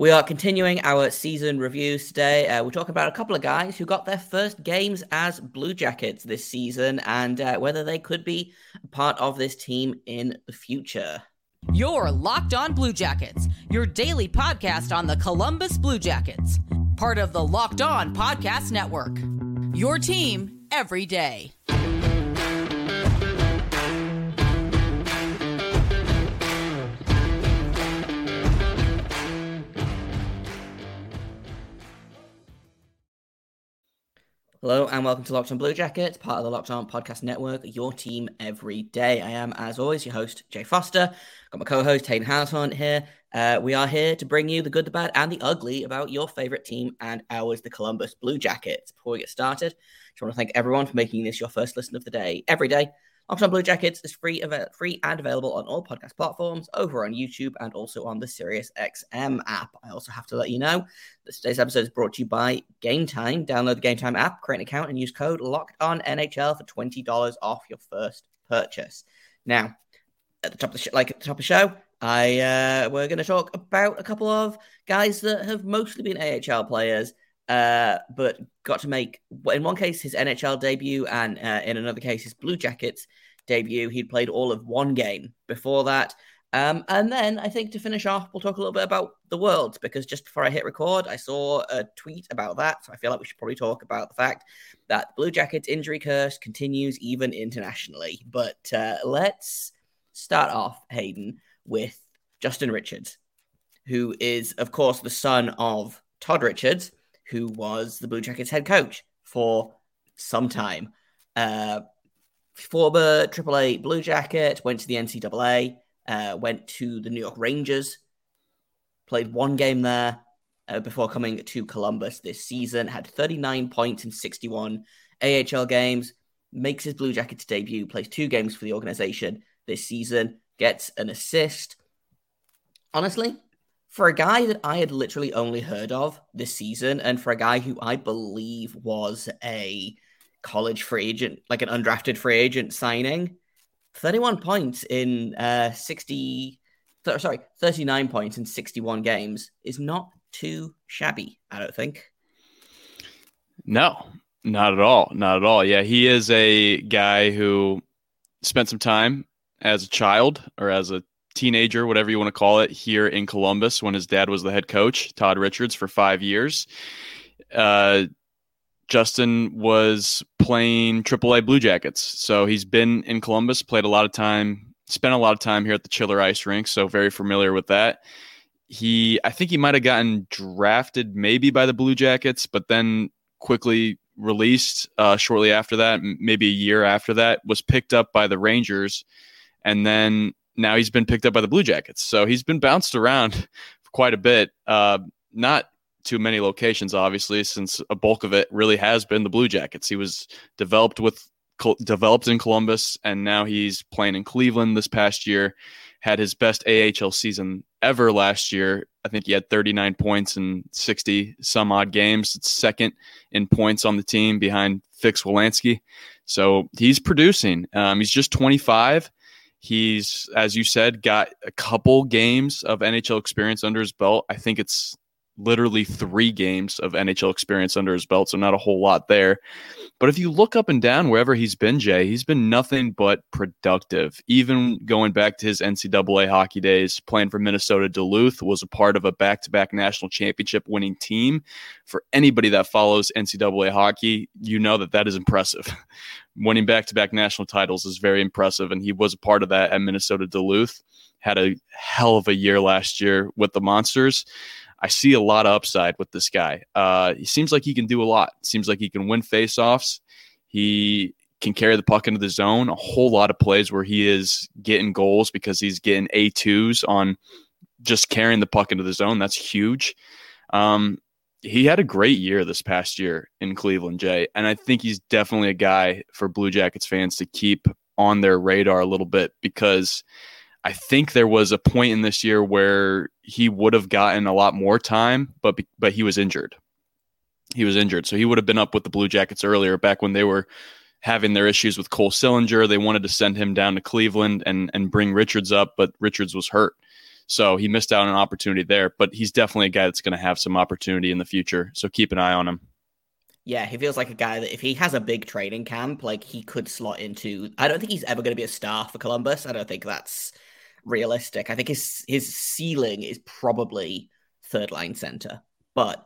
We are continuing our season reviews today. Uh, we're talking about a couple of guys who got their first games as Blue Jackets this season and uh, whether they could be part of this team in the future. You're Locked On Blue Jackets, your daily podcast on the Columbus Blue Jackets, part of the Locked On Podcast Network. Your team every day. Hello and welcome to Locked On Blue Jackets, part of the Locked On Podcast Network, your team every day. I am, as always, your host, Jay Foster. Got my co host, Hayden Houshorn here. Uh, we are here to bring you the good, the bad, and the ugly about your favorite team and ours, the Columbus Blue Jackets. Before we get started, I just want to thank everyone for making this your first listen of the day every day. Locked on Blue Jackets is free, free and available on all podcast platforms, over on YouTube, and also on the SiriusXM app. I also have to let you know that today's episode is brought to you by Game Time. Download the Game Time app, create an account, and use code Locked On NHL for twenty dollars off your first purchase. Now, at the top of the sh- like at the top of the show, I uh, we're going to talk about a couple of guys that have mostly been AHL players uh, but got to make in one case his NHL debut, and uh, in another case his Blue Jackets debut. He'd played all of one game before that. Um, and then I think to finish off, we'll talk a little bit about the world because just before I hit record, I saw a tweet about that. So I feel like we should probably talk about the fact that Blue Jackets injury curse continues even internationally. But uh, let's start off, Hayden, with Justin Richards, who is, of course, the son of Todd Richards, who was the Blue Jackets head coach for some time. Uh, former AAA Blue Jacket, went to the NCAA, uh, went to the New York Rangers, played one game there uh, before coming to Columbus this season, had 39 points in 61 AHL games, makes his Blue Jackets debut, plays two games for the organization this season, gets an assist. Honestly, for a guy that I had literally only heard of this season, and for a guy who I believe was a college free agent, like an undrafted free agent signing, 31 points in uh, 60, th- sorry, 39 points in 61 games is not too shabby, I don't think. No, not at all. Not at all. Yeah, he is a guy who spent some time as a child or as a teenager, whatever you want to call it, here in Columbus when his dad was the head coach, Todd Richards, for five years. Uh, Justin was playing AAA Blue Jackets. So he's been in Columbus, played a lot of time, spent a lot of time here at the Chiller Ice Rink. So very familiar with that. He, I think he might have gotten drafted maybe by the Blue Jackets, but then quickly released uh, shortly after that, maybe a year after that, was picked up by the Rangers. And then now he's been picked up by the Blue Jackets. So he's been bounced around quite a bit. Uh, not too many locations, obviously, since a bulk of it really has been the Blue Jackets. He was developed with developed in Columbus, and now he's playing in Cleveland this past year. Had his best AHL season ever last year. I think he had 39 points in 60 some odd games. It's second in points on the team behind Fix Wolansky. So he's producing. Um, he's just 25 He's, as you said, got a couple games of NHL experience under his belt. I think it's literally three games of NHL experience under his belt, so not a whole lot there. But if you look up and down wherever he's been, Jay, he's been nothing but productive. Even going back to his NCAA hockey days, playing for Minnesota Duluth, was a part of a back to back national championship winning team. For anybody that follows NCAA hockey, you know that that is impressive. winning back to back national titles is very impressive. And he was a part of that at Minnesota Duluth. Had a hell of a year last year with the Monsters. I see a lot of upside with this guy. Uh, he seems like he can do a lot. Seems like he can win faceoffs. He can carry the puck into the zone. A whole lot of plays where he is getting goals because he's getting A2s on just carrying the puck into the zone. That's huge. Um, he had a great year this past year in Cleveland, Jay. And I think he's definitely a guy for Blue Jackets fans to keep on their radar a little bit because I think there was a point in this year where he would have gotten a lot more time, but but he was injured. He was injured, so he would have been up with the Blue Jackets earlier, back when they were having their issues with Cole Sillinger. They wanted to send him down to Cleveland and and bring Richards up, but Richards was hurt. So he missed out on an opportunity there, but he's definitely a guy that's going to have some opportunity in the future. So keep an eye on him. Yeah, he feels like a guy that if he has a big training camp, like he could slot into. I don't think he's ever going to be a star for Columbus. I don't think that's realistic. I think his his ceiling is probably third line center. But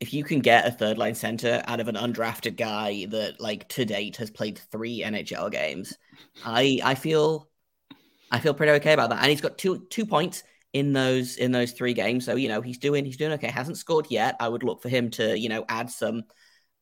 if you can get a third line center out of an undrafted guy that like to date has played three NHL games, I I feel I feel pretty okay about that. And he's got two two points in those in those three games. So you know he's doing he's doing okay. Hasn't scored yet. I would look for him to you know add some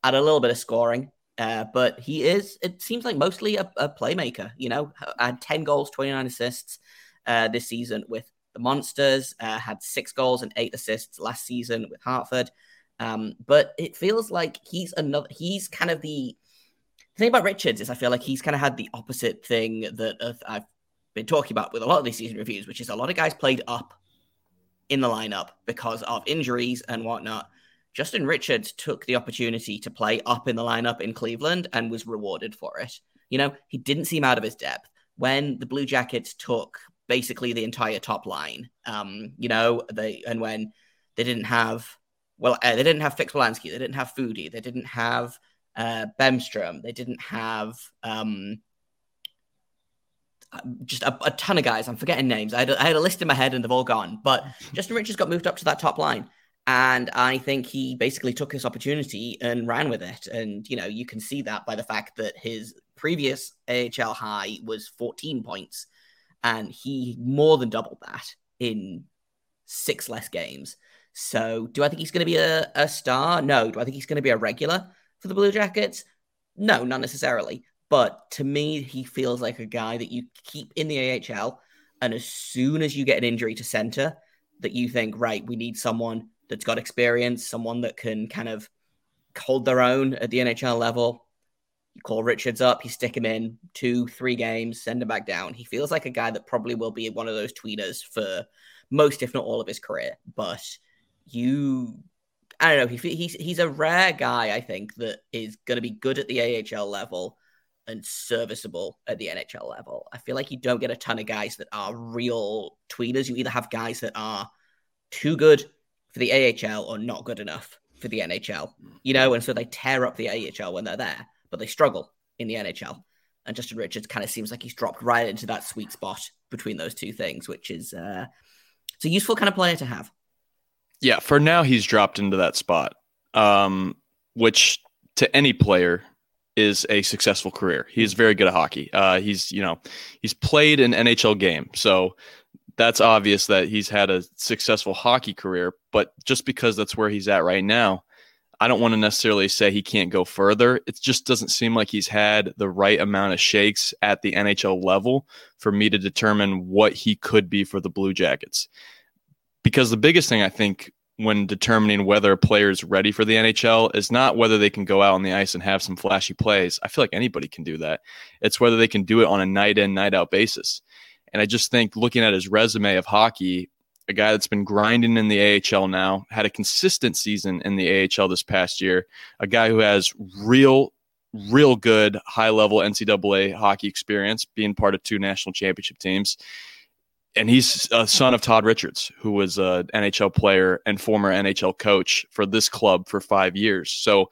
add a little bit of scoring. Uh, but he is it seems like mostly a, a playmaker. You know, had ten goals, twenty nine assists uh, this season with the Monsters. Uh, had six goals and eight assists last season with Hartford. Um, but it feels like he's another. He's kind of the, the thing about Richards is I feel like he's kind of had the opposite thing that I've been talking about with a lot of these season reviews, which is a lot of guys played up in the lineup because of injuries and whatnot. Justin Richards took the opportunity to play up in the lineup in Cleveland and was rewarded for it. You know, he didn't seem out of his depth. When the Blue Jackets took basically the entire top line, um, you know, they and when they didn't have well, uh, they didn't have Fix Wolansky, they didn't have Foudy, they didn't have uh, Bemstrom, they didn't have um, just a, a, ton of guys. I'm forgetting names. I had, a, I had a list in my head and they've all gone. But Justin Richards got moved up to that top line. And I think he basically took his opportunity and ran with it. And, you know, you can see that by the fact that his previous AHL high was 14 points. And he more than doubled that in six less games. So do I think he's going to be a, a star? No. Do I think he's going to be a regular for the Blue Jackets? No, not necessarily. But to me, he feels like a guy that you keep in the AHL. And as soon as you get an injury to center, that you think, right, we need someone that's got experience, someone that can kind of hold their own at the NHL level. You call Richards up, you stick him in two, three games, send him back down. He feels like a guy that probably will be one of those tweeners for most, if not all, of his career. But you, I don't know, he, he's he's a rare guy. I think that is going to be good at the AHL level and serviceable at the NHL level. I feel like you don't get a ton of guys that are real tweeners. You either have guys that are too good for the AHL or not good enough for the NHL, you know, and so they tear up the AHL when they're there, but they struggle in the NHL. And Justin Richards kind of seems like he's dropped right into that sweet spot between those two things, which is uh, it's a useful kind of player to have. Yeah, for now he's dropped into that spot, um, which to any player is a successful career. He's very good at hockey. Uh, he's you know he's played an NHL game, so that's obvious that he's had a successful hockey career. But just because that's where he's at right now, I don't want to necessarily say he can't go further. It just doesn't seem like he's had the right amount of shakes at the NHL level for me to determine what he could be for the Blue Jackets. Because the biggest thing I think when determining whether a player is ready for the NHL is not whether they can go out on the ice and have some flashy plays. I feel like anybody can do that. It's whether they can do it on a night in, night out basis. And I just think looking at his resume of hockey, a guy that's been grinding in the AHL now, had a consistent season in the AHL this past year, a guy who has real, real good high level NCAA hockey experience, being part of two national championship teams and he's a son of Todd Richards, who was an NHL player and former NHL coach for this club for five years. So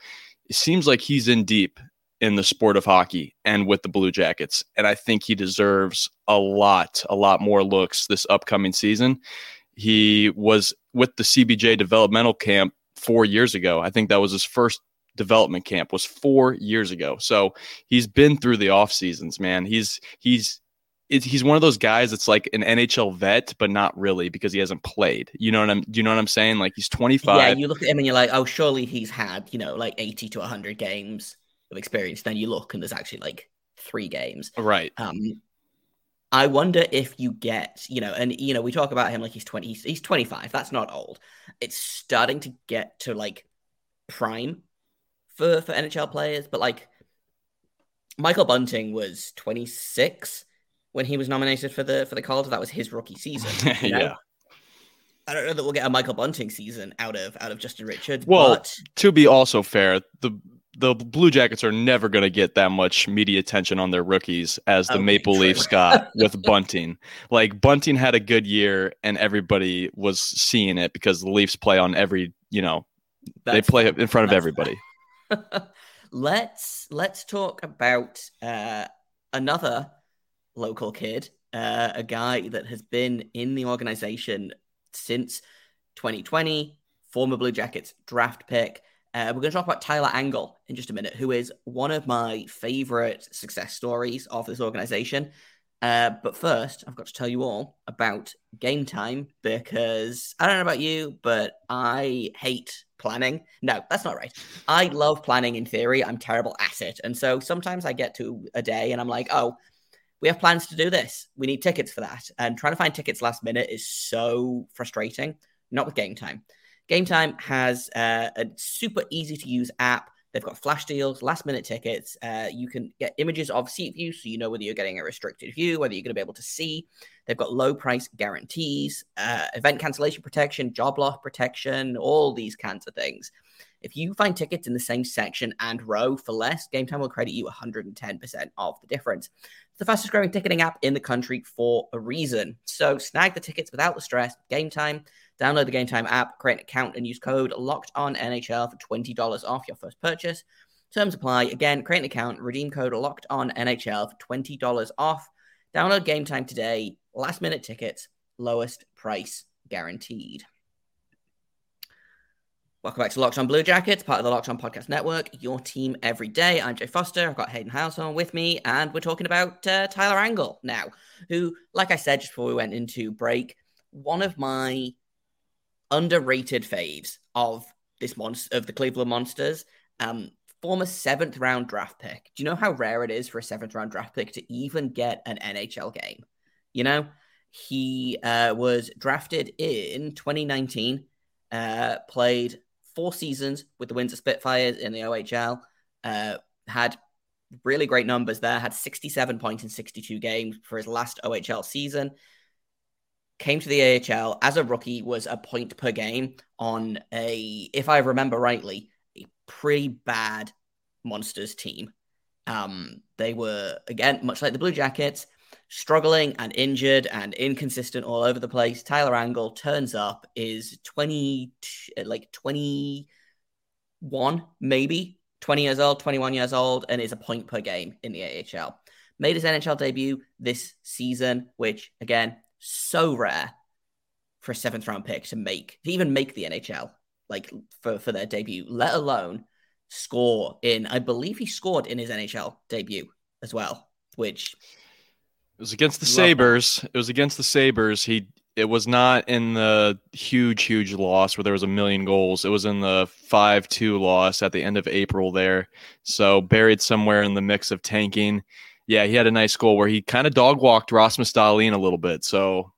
it seems like he's in deep in the sport of hockey and with the Blue Jackets. And I think he deserves a lot, a lot more looks this upcoming season. He was with the CBJ developmental camp four years ago. I think that was his first development camp was four years ago. So he's been through the off seasons, man. He's he's it, he's one of those guys that's like an NHL vet, but not really because he hasn't played. You know what I'm? Do you know what I'm saying? Like he's 25. Yeah, you look at him and you're like, oh, surely he's had you know like 80 to 100 games of experience. Then you look and there's actually like three games. Right. Um, I wonder if you get you know, and you know, we talk about him like he's 20. He's, he's 25. That's not old. It's starting to get to like prime for for NHL players, but like Michael Bunting was 26 when he was nominated for the for the Calder. That was his rookie season. You know? yeah. I don't know that we'll get a Michael Bunting season out of out of Justin Richards. Well, but... to be also fair, the the Blue Jackets are never going to get that much media attention on their rookies as the Okay, Maple true. Leafs got with Bunting. Like Bunting had a good year, and everybody was seeing it because the Leafs play on every, you know, they play in front of everybody. let's let's talk about uh, another local kid, uh, a guy that has been in the organization since 2020, former Blue Jackets draft pick. Uh, we're going to talk about Tyler Angle in just a minute, who is one of my favorite success stories of this organization. Uh, but first, I've got to tell you all about game time because I don't know about you, but I hate planning. No, that's not right. I love planning in theory. I'm terrible at it. And so sometimes I get to a day and I'm like, oh, we have plans to do this. We need tickets for that. And trying to find tickets last minute is so frustrating. Not with Game Time. Game Time has uh, a super easy to use app. They've got flash deals, last minute tickets. Uh, you can get images of seat view so you know whether you're getting a restricted view, whether you're going to be able to see. They've got low price guarantees, uh, event cancellation protection, job loss protection, all these kinds of things. If you find tickets in the same section and row for less, Game Time will credit you 110% of the difference. It's the fastest growing ticketing app in the country for a reason. So snag the tickets without the stress. Game Time, download the Game Time app, create an account, and use code Locked On NHL for $20 off your first purchase. Terms apply. Again, create an account, redeem code Locked On NHL for $20 off. Download Game Time today. Last minute tickets, lowest price guaranteed. Welcome back to Locked On Blue Jackets, part of the Locked On Podcast Network, your team every day. I'm Jay Foster. I've got Hayden House on with me, and we're talking about uh, Tyler Angle now, who, like I said just before we went into break, one of my underrated faves of this monster of the Cleveland Monsters. Um, former seventh round draft pick. Do you know how rare it is for a seventh round draft pick to even get an NHL game? You know, he uh, was drafted in 2019, uh, played four seasons with the Windsor Spitfires in the OHL, uh, had really great numbers there, had 67 points in 62 games for his last OHL season. Came to the AHL as a rookie, was a point per game on a, if I remember rightly, a pretty bad Monsters team. Um, they were, again, much like the Blue Jackets, struggling and injured and inconsistent all over the place. Tyler Angle turns up, is 20, like 21, maybe 20 years old, 21 years old, and is a point per game in the AHL. Made his NHL debut this season, which, again, so rare for a seventh round pick to make, to even make the NHL, like for, for their debut, let alone score in, I believe he scored in his NHL debut as well, which It was against the Love. Sabres. It was against the Sabres. He it was not in the huge, huge loss where there was a million goals. It was in the five two loss at the end of April there. So buried somewhere in the mix of tanking. Yeah, he had a nice goal where he kind of dog walked Rasmus Dahlin a little bit. So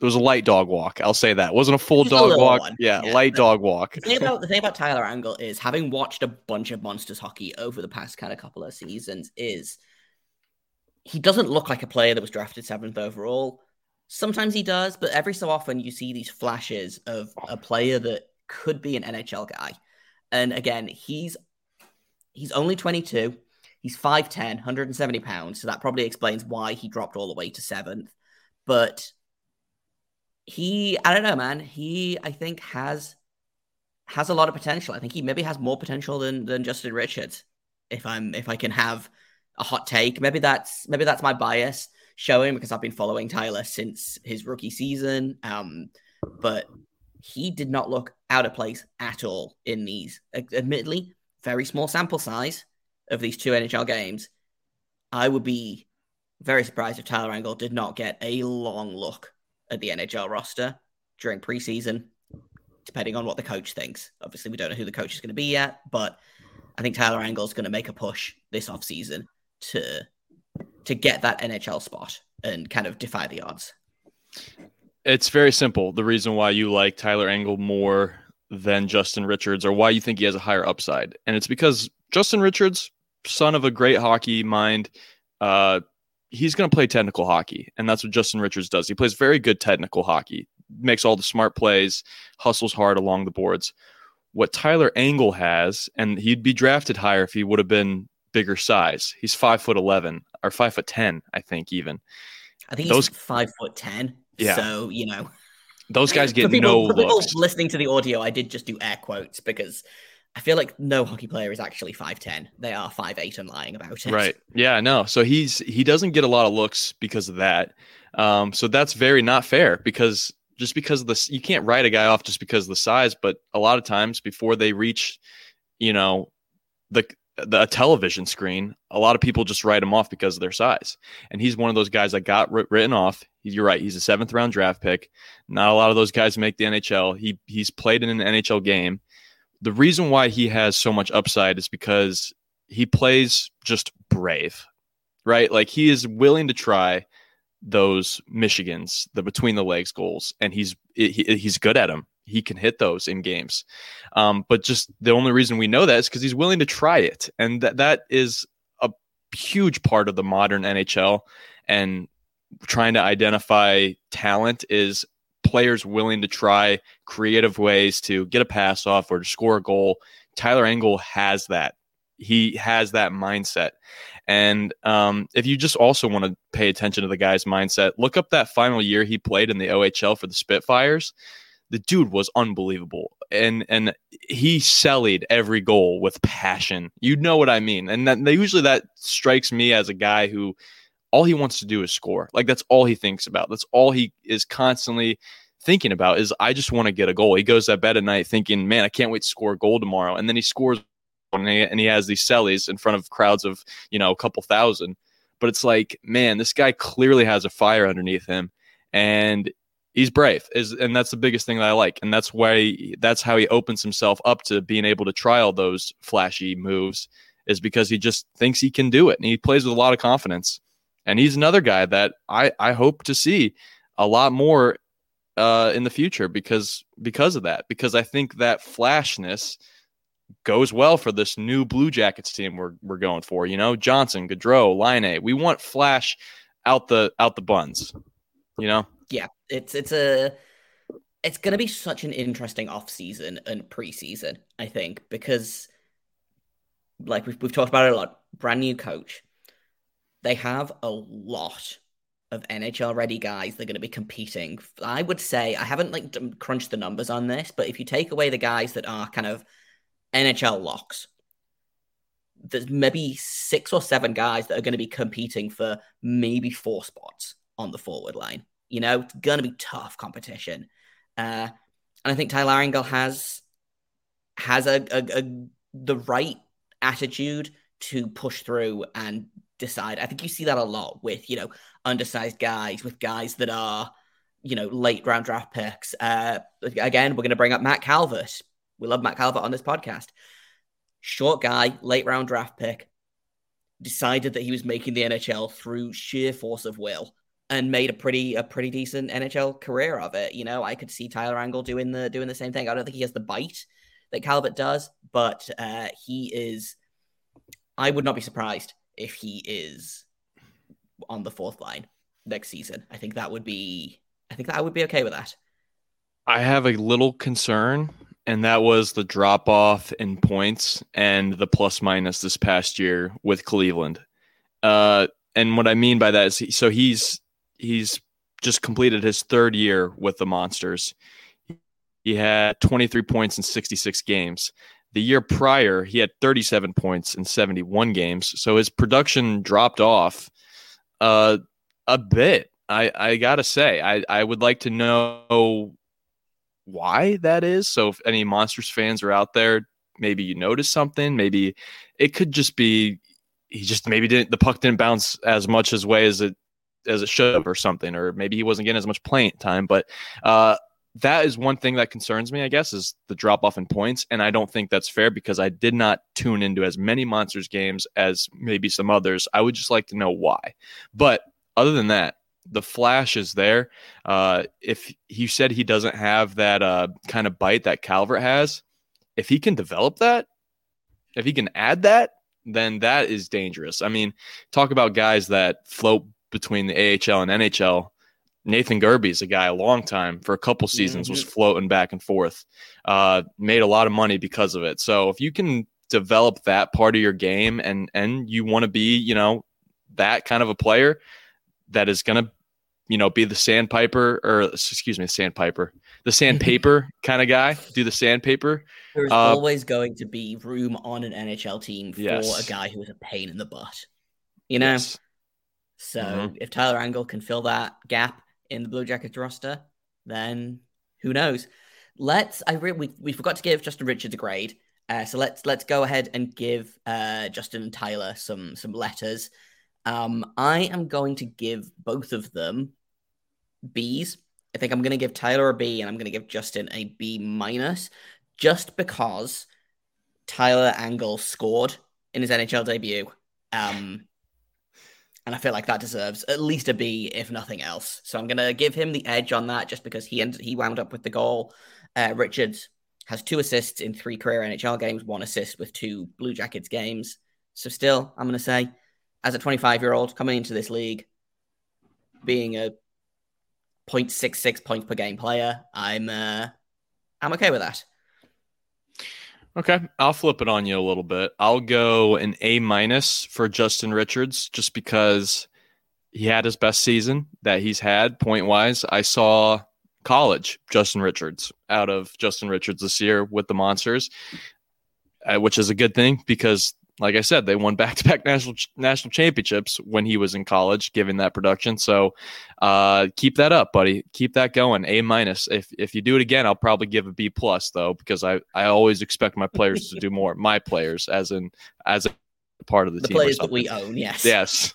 it was a light dog walk. I'll say that. It wasn't a full Just dog little walk. Yeah, Yeah. light dog walk. The thing about the thing about Tyler Angle is having watched a bunch of monsters hockey over the past kind of couple of seasons is he doesn't look like a player that was drafted seventh overall. Sometimes he does, but every so often you see these flashes of a oh. player that could be an NHL guy. And again, he's he's only 22. He's 5'10, 170 pounds. So that probably explains why he dropped all the way to seventh. But he, I don't know, man. He, I think, has has a lot of potential. I think he maybe has more potential than than Justin Richards. If I'm if I can have a hot take, maybe that's maybe that's my bias showing because I've been following Tyler since his rookie season. Um, but he did not look out of place at all in these, admittedly, very small sample size of these two NHL games. I would be very surprised if Tyler Angle did not get a long look at the NHL roster during preseason, depending on what the coach thinks. Obviously, we don't know who the coach is going to be yet, but I think Tyler Angle is going to make a push this offseason to to get that NHL spot and kind of defy the odds. It's very simple. The reason why you like Tyler Angle more than Justin Richards, or why you think he has a higher upside, and it's because Justin Richards, son of a great hockey mind, uh, he's going to play technical hockey, and that's what Justin Richards does. He plays very good technical hockey, makes all the smart plays, hustles hard along the boards. what Tyler Angle has, and he'd be drafted higher if he would have been bigger size. He's five foot eleven or five foot ten, I think even. I think he's five foot ten. Yeah. So you know, those guys get people, no looks. listening to the audio, I did just do air quotes because I feel like no hockey player is actually five ten. They are five eight and lying about it. Right. Yeah. No. So he's he doesn't get a lot of looks because of that. Um, so that's very not fair because just because of this, you can't write a guy off just because of the size. But a lot of times before they reach, you know, the the a television screen, a lot of people just write him off because of their size. And he's one of those guys that got written off. You're right. He's a seventh round draft pick. Not a lot of those guys make the NHL. He he's played in an NHL game. The reason why he has so much upside is because he plays just brave, right? Like he is willing to try those Michigans, the between the legs goals, and he's he, he's good at them. He can hit those in games, um, but just the only reason we know that is because he's willing to try it, and that that is a huge part of the modern NHL. And trying to identify talent is players willing to try creative ways to get a pass off or to score a goal. Tyler Angle has that. He has that mindset. And um, if you just also want to pay attention to the guy's mindset, look up that final year he played in the OHL for the Spitfires. The dude was unbelievable, and and he cellied every goal with passion. You know what I mean? And that usually that strikes me as a guy who all he wants to do is score. Like that's all he thinks about. That's all he is constantly thinking about is I just want to get a goal. He goes to bed at night thinking, man, I can't wait to score a goal tomorrow. And then he scores and he, and he has these cellies in front of crowds of you know a couple thousand but it's like man this guy clearly has a fire underneath him and he's brave is and that's the biggest thing that i like and that's why that's how he opens himself up to being able to try all those flashy moves is because he just thinks he can do it and he plays with a lot of confidence and he's another guy that i i hope to see a lot more uh in the future because because of that because i think that flashness goes well for this new Blue Jackets team we're we're going for. You know, Johnson, Gaudreau, Laine. We want flash out the out the buns. You know. Yeah, it's it's a it's going to be such an interesting off season and preseason. I think because like we've we've talked about it a lot. Brand new coach. They have a lot of NHL ready guys they're going to be competing. I would say I haven't like crunched the numbers on this, but if you take away the guys that are kind of NHL locks. There's maybe six or seven guys that are going to be competing for maybe four spots on the forward line. You know, it's going to be tough competition. Uh, and I think Tyler Angle has has a, a, a the right attitude to push through and decide. I think you see that a lot with you know undersized guys, with guys that are you know late round draft picks. Uh, again, we're going to bring up Matt Calvert. We love Matt Calvert on this podcast. Short guy, late round draft pick, decided that he was making the NHL through sheer force of will and made a pretty a pretty decent NHL career of it. You know, I could see Tyler Angle doing the doing the same thing. I don't think he has the bite that Calvert does, but uh, he is. I would not be surprised if he is on the fourth line next season. I think that would be. I think that I would be okay with that. I have a little concern and that was the drop off in points and the plus minus this past year with Cleveland. Uh, and what I mean by that is, he, so he's he's just completed his third year with the Monsters. He had 23 points in 66 games. The year prior, he had 37 points in 71 games. So his production dropped off uh, a bit. I, I gotta say, I, I would like to know why that is. So if any Monsters fans are out there, maybe you noticed something. Maybe it could just be he just maybe didn't the puck didn't bounce as much his way as it as it should have or something, or maybe he wasn't getting as much playing time. But uh, that is one thing that concerns me, I guess, is the drop off in points. And I don't think that's fair because I did not tune into as many Monsters games as maybe some others. I would just like to know why. But other than that, the flash is there. Uh, if he said he doesn't have that uh, kind of bite that Calvert has, if he can develop that, if he can add that, then that is dangerous. I mean, talk about guys that float between the AHL and NHL. Nathan Gerbe's a guy a long time for a couple seasons was Mhm. floating back and forth. Uh, made a lot of money because of it. So if you can develop that part of your game and and you want to be, you know, that kind of a player that is going to, you know, be the sandpiper or excuse me, sandpiper, the sandpaper kind of guy, do the sandpaper. There's Uh, always going to be room on an NHL team for Yes. a guy who is a pain in the butt. You know? Yes. So Mhm. if Tyler Angle can fill that gap in the Blue Jackets roster, then who knows? Let's. I re- we we forgot to give Justin Richards a grade, uh, so let's let's go ahead and give uh, Justin and Tyler some some letters. Um, I am going to give both of them B's. I think I'm going to give Tyler a B, and I'm going to give Justin a B minus, just because Tyler Angle scored in his NHL debut. Um, and I feel like that deserves at least a B, if nothing else. So I'm gonna give him the edge on that, just because he ended, he wound up with the goal. Uh, Richards has two assists in three career NHL games, one assist with two Blue Jackets games. So still, I'm gonna say, as a 25 year old coming into this league, being a 0.66 points per game player, I'm uh, I'm okay with that. Okay, I'll flip it on you a little bit. I'll go an A minus for Justin Richards just because he had his best season that he's had point wise. I saw college Justin Richards out of Justin Richards this year with the Monsters, uh, which is a good thing because, like I said, they won back to back national national championships when he was in college, given that production. So uh, keep that up, buddy. Keep that going. A minus. If if you do it again, I'll probably give a B plus though, because I I always expect my players to do more. My players, as in as a part of the, The team. players that we own, yes, Yes.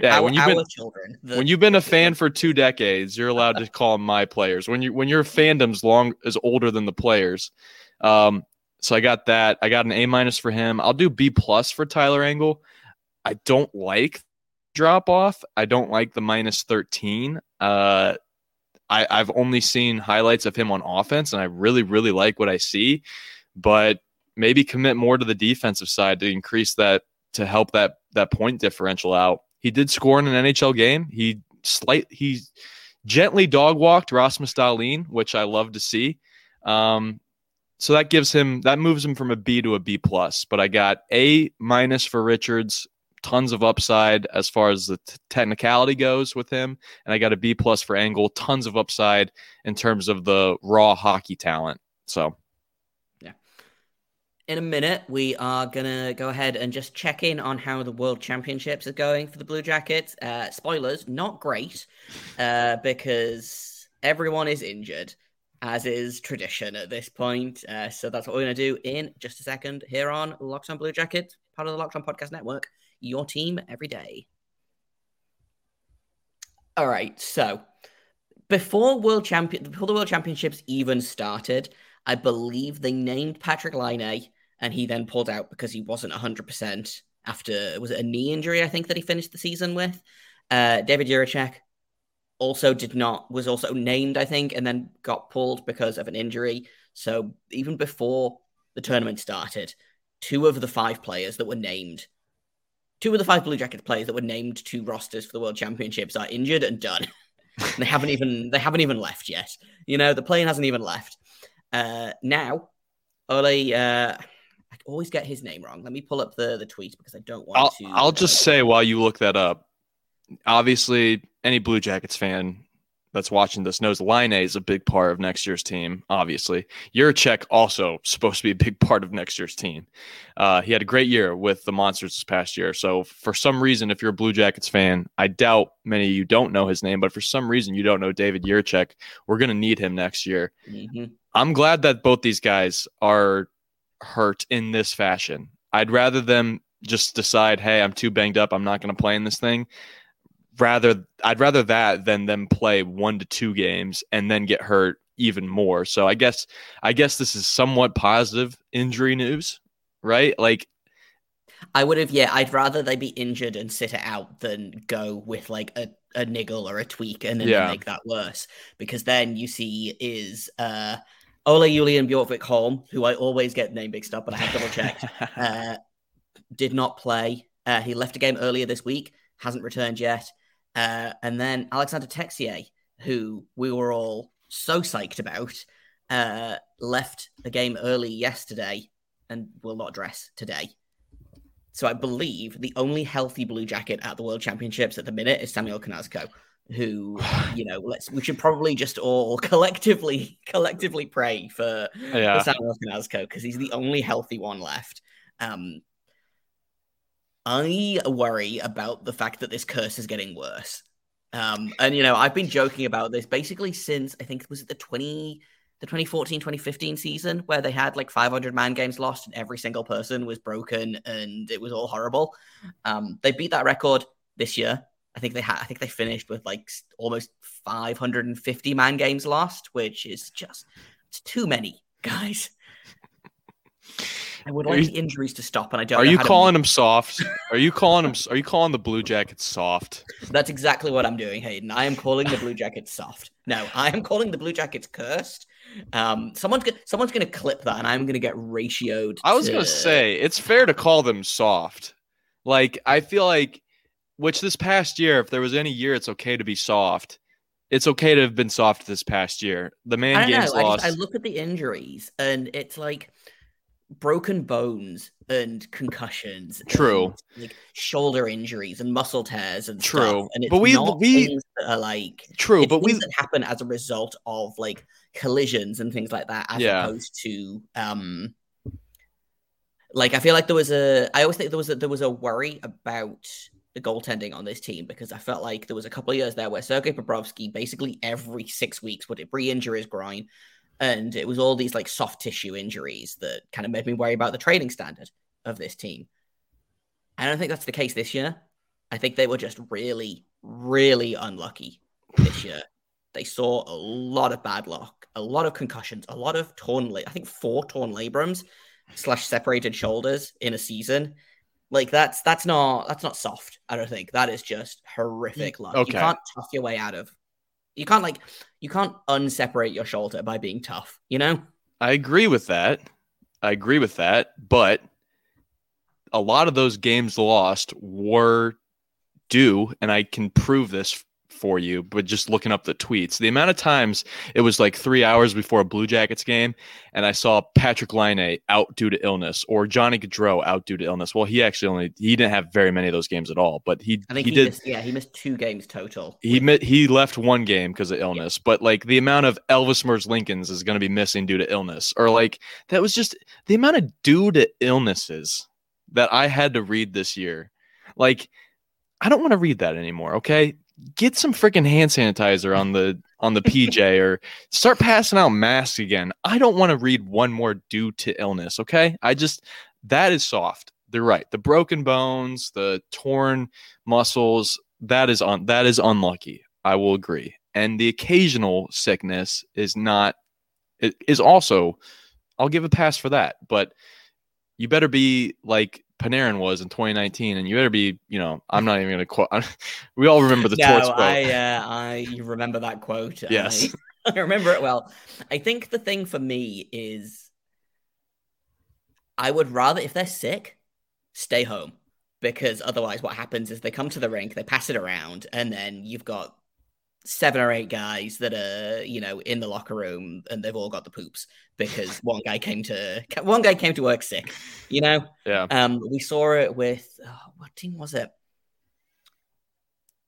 Yeah. our, when you've been children, the- when you've been a fan for two decades, you're allowed to call them my players. When you when your fandom's long is older than the players. Um, so I got that. I got an A minus for him. I'll do B plus for Tyler Angle. I don't like drop off. I don't like the minus 13. Uh I, I've only seen highlights of him on offense, and I really, really like what I see. But maybe commit more to the defensive side to increase that to help that that point differential out. He did score in an NHL game. He slight he gently dog walked Rasmus Dahlin, which I love to see. Um, so that gives him that moves him from a B to a B plus. But I got A minus for Richards, tons of upside as far as the t- technicality goes with him, and I got a B plus for Angle, tons of upside in terms of the raw hockey talent. So Yeah. in a minute, we are gonna go ahead and just check in on how the World Championships are going for the Blue Jackets. Uh, spoilers, not great, uh, because everyone is injured, as is tradition at this point. Uh, so that's what we're gonna do in just a second here on Locked On Blue Jackets, part of the Locked On Podcast Network. Your team every day. All right, so before World Champion, before the World Championships even started, I believe they named Patrik Laine, and he then pulled out because he wasn't 100% after, was it a knee injury, I think, that he finished the season with? Uh, David Jiricek also did not, was also named, I think, and then got pulled because of an injury. So even before the tournament started, two of the five players that were named, two of the five Blue Jackets players that were named to rosters for the World Championships are injured and done. they haven't even they haven't even left yet. You know, the plane hasn't even left. Uh, now, Ole, uh, I always get his name wrong. Let me pull up the the tweet because I don't want I'll to. I'll just say while you look that up, obviously any Blue Jackets fan that's watching this knows Laine is a big part of next year's team. Obviously, Jiricek also supposed to be a big part of next year's team. Uh, he had a great year with the Monsters this past year. So for some reason, if you're a Blue Jackets fan, I doubt many of you don't know his name, but for some reason you don't know David Jiricek. We're going to need him next year. Mhm. I'm glad that both these guys are hurt in this fashion. I'd rather them just decide, hey, I'm too banged up. I'm not going to play in this thing. Rather, I'd rather that than them play one to two games and then get hurt even more. So I guess, I guess this is somewhat positive injury news, right? Like, I would have, yeah. I'd rather they be injured and sit it out than go with like a, a niggle or a tweak and then Yeah. make that worse. Because then you see is uh, Ole Julian Bjorgvik-Holm, who I always get name mixed up, but I have double checked. uh, did not play. Uh, he left a game earlier this week, hasn't returned yet. Uh, and then Alexandre Texier, who we were all so psyched about, uh, left the game early yesterday and will not dress today. So I believe the only healthy Blue Jacket at the World Championships at the minute is Samuel Knazko, who, you know, let's we should probably just all collectively collectively pray for, Yeah. for Samuel Knazko because he's the only healthy one left. Um, I worry about the fact that this curse is getting worse. Um, and you know, I've been joking about this basically since I think was it the 20 the 2014 2015 season where they had like 500 man games lost and every single person was broken and it was all horrible. Um, they beat that record this year. I think they had I think they finished with like almost 550 man games lost, which is just it's too many, guys. I would like you- the injuries to stop, and I don't. Are you calling them soft? Are you calling them? Are you calling the Blue Jackets soft? That's exactly what I'm doing, Hayden. I am calling the Blue Jackets soft. No, I am calling the Blue Jackets cursed. Um, someone's gonna someone's gonna clip that, and I'm gonna get ratioed. I was to- gonna say it's fair to call them soft. Like I feel like, which this past year, if there was any year, it's okay to be soft. It's okay to have been soft this past year. The man I games know. I, lost. just, I look at the injuries, and it's like broken bones and concussions. True. and, like shoulder injuries and muscle tears and True. stuff. And it's But we- not we- things that are like True, but we that happen as a result of like collisions and things like that, as Yeah. opposed to um, like I feel like there was a. I always think there was a, there was a worry about the goaltending on this team because I felt like there was a couple of years there where Sergei Bobrovsky basically every six weeks would re-injure his groin, and it was all these like soft tissue injuries that kind of made me worry about the training standard of this team. I don't think that's the case this year. I think they were just really, really unlucky this year. They saw a lot of bad luck, a lot of concussions, a lot of torn. I think four torn labrums slash separated shoulders in a season. Like that's that's not that's not soft. I don't think that is just horrific luck. okay. You can't tough your way out of. You can't like you can't unseparate your shoulder by being tough. You know. I agree with that. I agree with that, but a lot of those games lost were due, and I can prove this for you, but just looking up the tweets, the amount of times it was like three hours before a Blue Jackets game, and I saw Patrik Laine out due to illness or Johnny Gaudreau out due to illness. Well, he actually only he didn't have very many of those games at all, but he I think he, he, did missed, yeah, he missed two games total. he mi- he left one game because of illness, but like the amount of Elvis Merzlikins is going to be missing due to illness, or like that was just the amount of due to illnesses that I had to read this year. Like, I don't want to read that anymore. Okay, get some freaking hand sanitizer on the on the PJ, or start passing out masks again. I don't want to read one more due to illness. Okay, I just that is soft. They're right. The broken bones, the torn muscles, that is on that is unlucky. I will agree. And the occasional sickness is not it is also I'll give a pass for that, but you better be like Panarin was in 2019 and you better be, you know, I'm not even going to quote we all remember the no, torts quote. I, uh, I you remember that quote. Yes. I, I remember it well. I think the thing for me is I would rather, if they're sick, stay home because otherwise, what happens is they come to the rink, they pass it around, and then you've got seven or eight guys that are, you know, in the locker room and they've all got the poops because one guy came to one guy came to work sick, you know. yeah. Um, we saw it with oh, what team was it?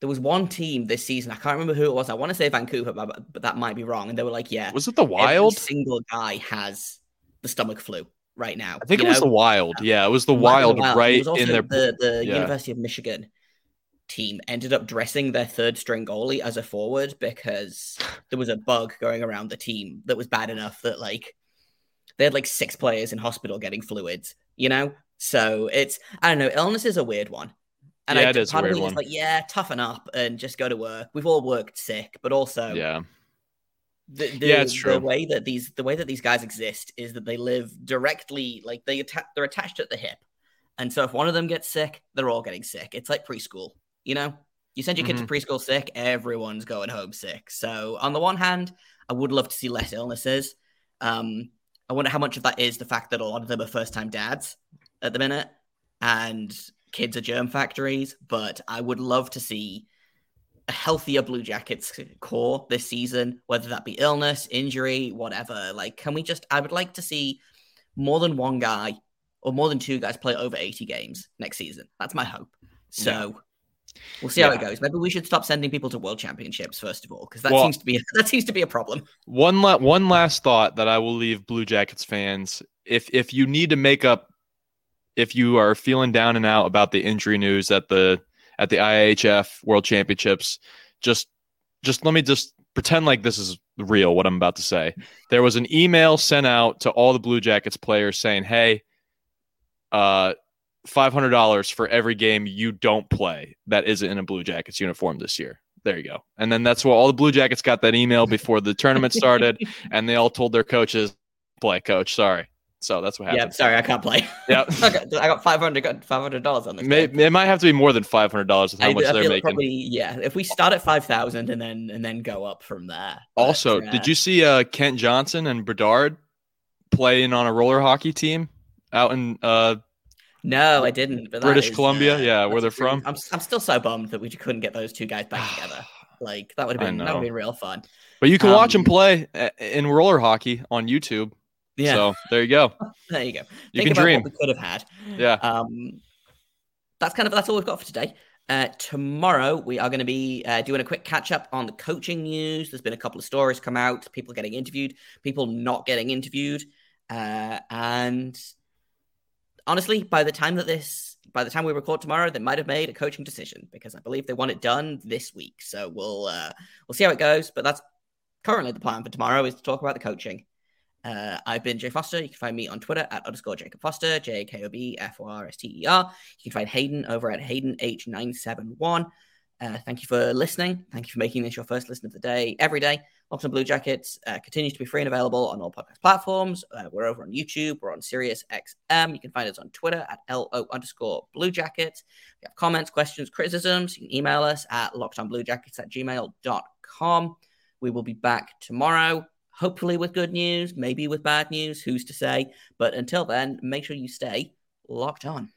There was one team this season. I can't remember who it was. I want to say Vancouver, but, but that might be wrong. And they were like, "Yeah, Was it the every Wild? single guy has the stomach flu right now." I think it was the Wild. Yeah, it was the It might be Wild It right was also in their the the yeah. University of Michigan team ended up dressing their third string goalie as a forward because there was a bug going around the team that was bad enough that like they had like six players in hospital getting fluids, you know? So it's I don't know, illness is a weird one. And Yeah, I, it is a part of weird one. like, yeah, toughen up and just go to work. We've all worked sick, but also Yeah. the, the, Yeah, it's true. the way that these the way that these guys exist is that they live directly like they atta- they're attached at the hip and so if one of them gets sick they're all getting sick it's like preschool you know you send your kid Mm-hmm. to preschool sick everyone's going home sick so on the one hand i would love to see less illnesses um i wonder how much of that is the fact that a lot of them are first time dads at the minute and kids are germ factories but i would love to see a healthier Blue Jackets core this season, whether that be illness, injury, whatever. Like, can we just? I would like to see more than one guy or more than two guys play over 80 games next season. That's my hope. So. We'll see how it goes. Maybe we should stop sending people to world championships first of all, because that well, seems to be that seems to be a problem. One la- one last thought that I will leave Blue Jackets fans: if if you need to make up, if you are feeling down and out about the injury news at the at the IHF World Championships, just just let me just pretend like this is real. What I'm about to say. There was an email sent out to all the Blue Jackets players saying, "Hey." Uh, five hundred dollars for every game you don't play that isn't in a Blue Jackets uniform this year. There you go. And then that's where all the Blue Jackets got that email before the tournament started, and they all told their coaches, "Play, coach. Sorry." So that's what happened. Yeah, sorry, I can't play. Yeah, I got five hundred five hundred dollars on this. May, it might have to be more than five hundred dollars with how I, much I they're making. Probably, yeah. If we start at five thousand and then and then go up from there. Also, but, uh, did you see uh, Kent Johnson and Bedard playing on a roller hockey team out in uh, no, I didn't. British is, Columbia, uh, yeah, where they're from. I'm, I'm still so bummed that we couldn't get those two guys back together. Like that would have been that would have been real fun. But you can um, watch them play uh, in roller hockey on YouTube. Yeah. So there you go. there you go. You Think can dream. we could have had. Yeah. Um, that's kind of that's all we've got for today. Uh, tomorrow we are going to be uh, doing a quick catch up on the coaching news. There's been a couple of stories come out, people getting interviewed, people not getting interviewed, uh, and honestly, by the time that this, by the time we record tomorrow, they might have made a coaching decision because I believe they want it done this week. So we'll uh, we'll see how it goes. But that's currently the plan for tomorrow is to talk about the coaching. Uh, I've been Jay Forster. You can find me on Twitter at underscore Jacob Forster, J K O B F O R S T E R. You can find Hayden over at Hayden H971. Uh, thank you for listening. Thank you for making this your first listen of the day every day. Locked on Blue Jackets uh, continues to be free and available on all podcast platforms. Uh, we're over on YouTube. We're on Sirius XM. You can find us on Twitter at LO underscore Blue Jackets. If you have comments, questions, criticisms, you can email us at lockedonbluejackets at gmail.com. We will be back tomorrow, hopefully with good news, maybe with bad news. Who's to say? But until then, make sure you stay locked on.